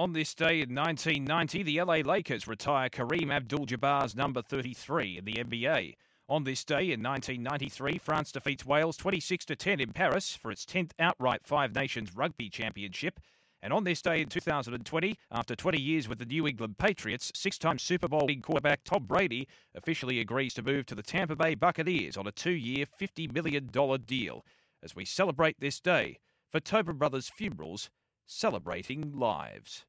On this day in 1990, the LA Lakers retire Kareem Abdul Jabbar's number 33 in the NBA. On this day in 1993, France defeats Wales 26 10 in Paris for its 10th outright Five Nations Rugby Championship. And on this day in 2020, after 20 years with the New England Patriots, six time Super Bowl winning quarterback Tom Brady officially agrees to move to the Tampa Bay Buccaneers on a two year, $50 million deal. As we celebrate this day for Tobin Brothers Funerals, celebrating lives.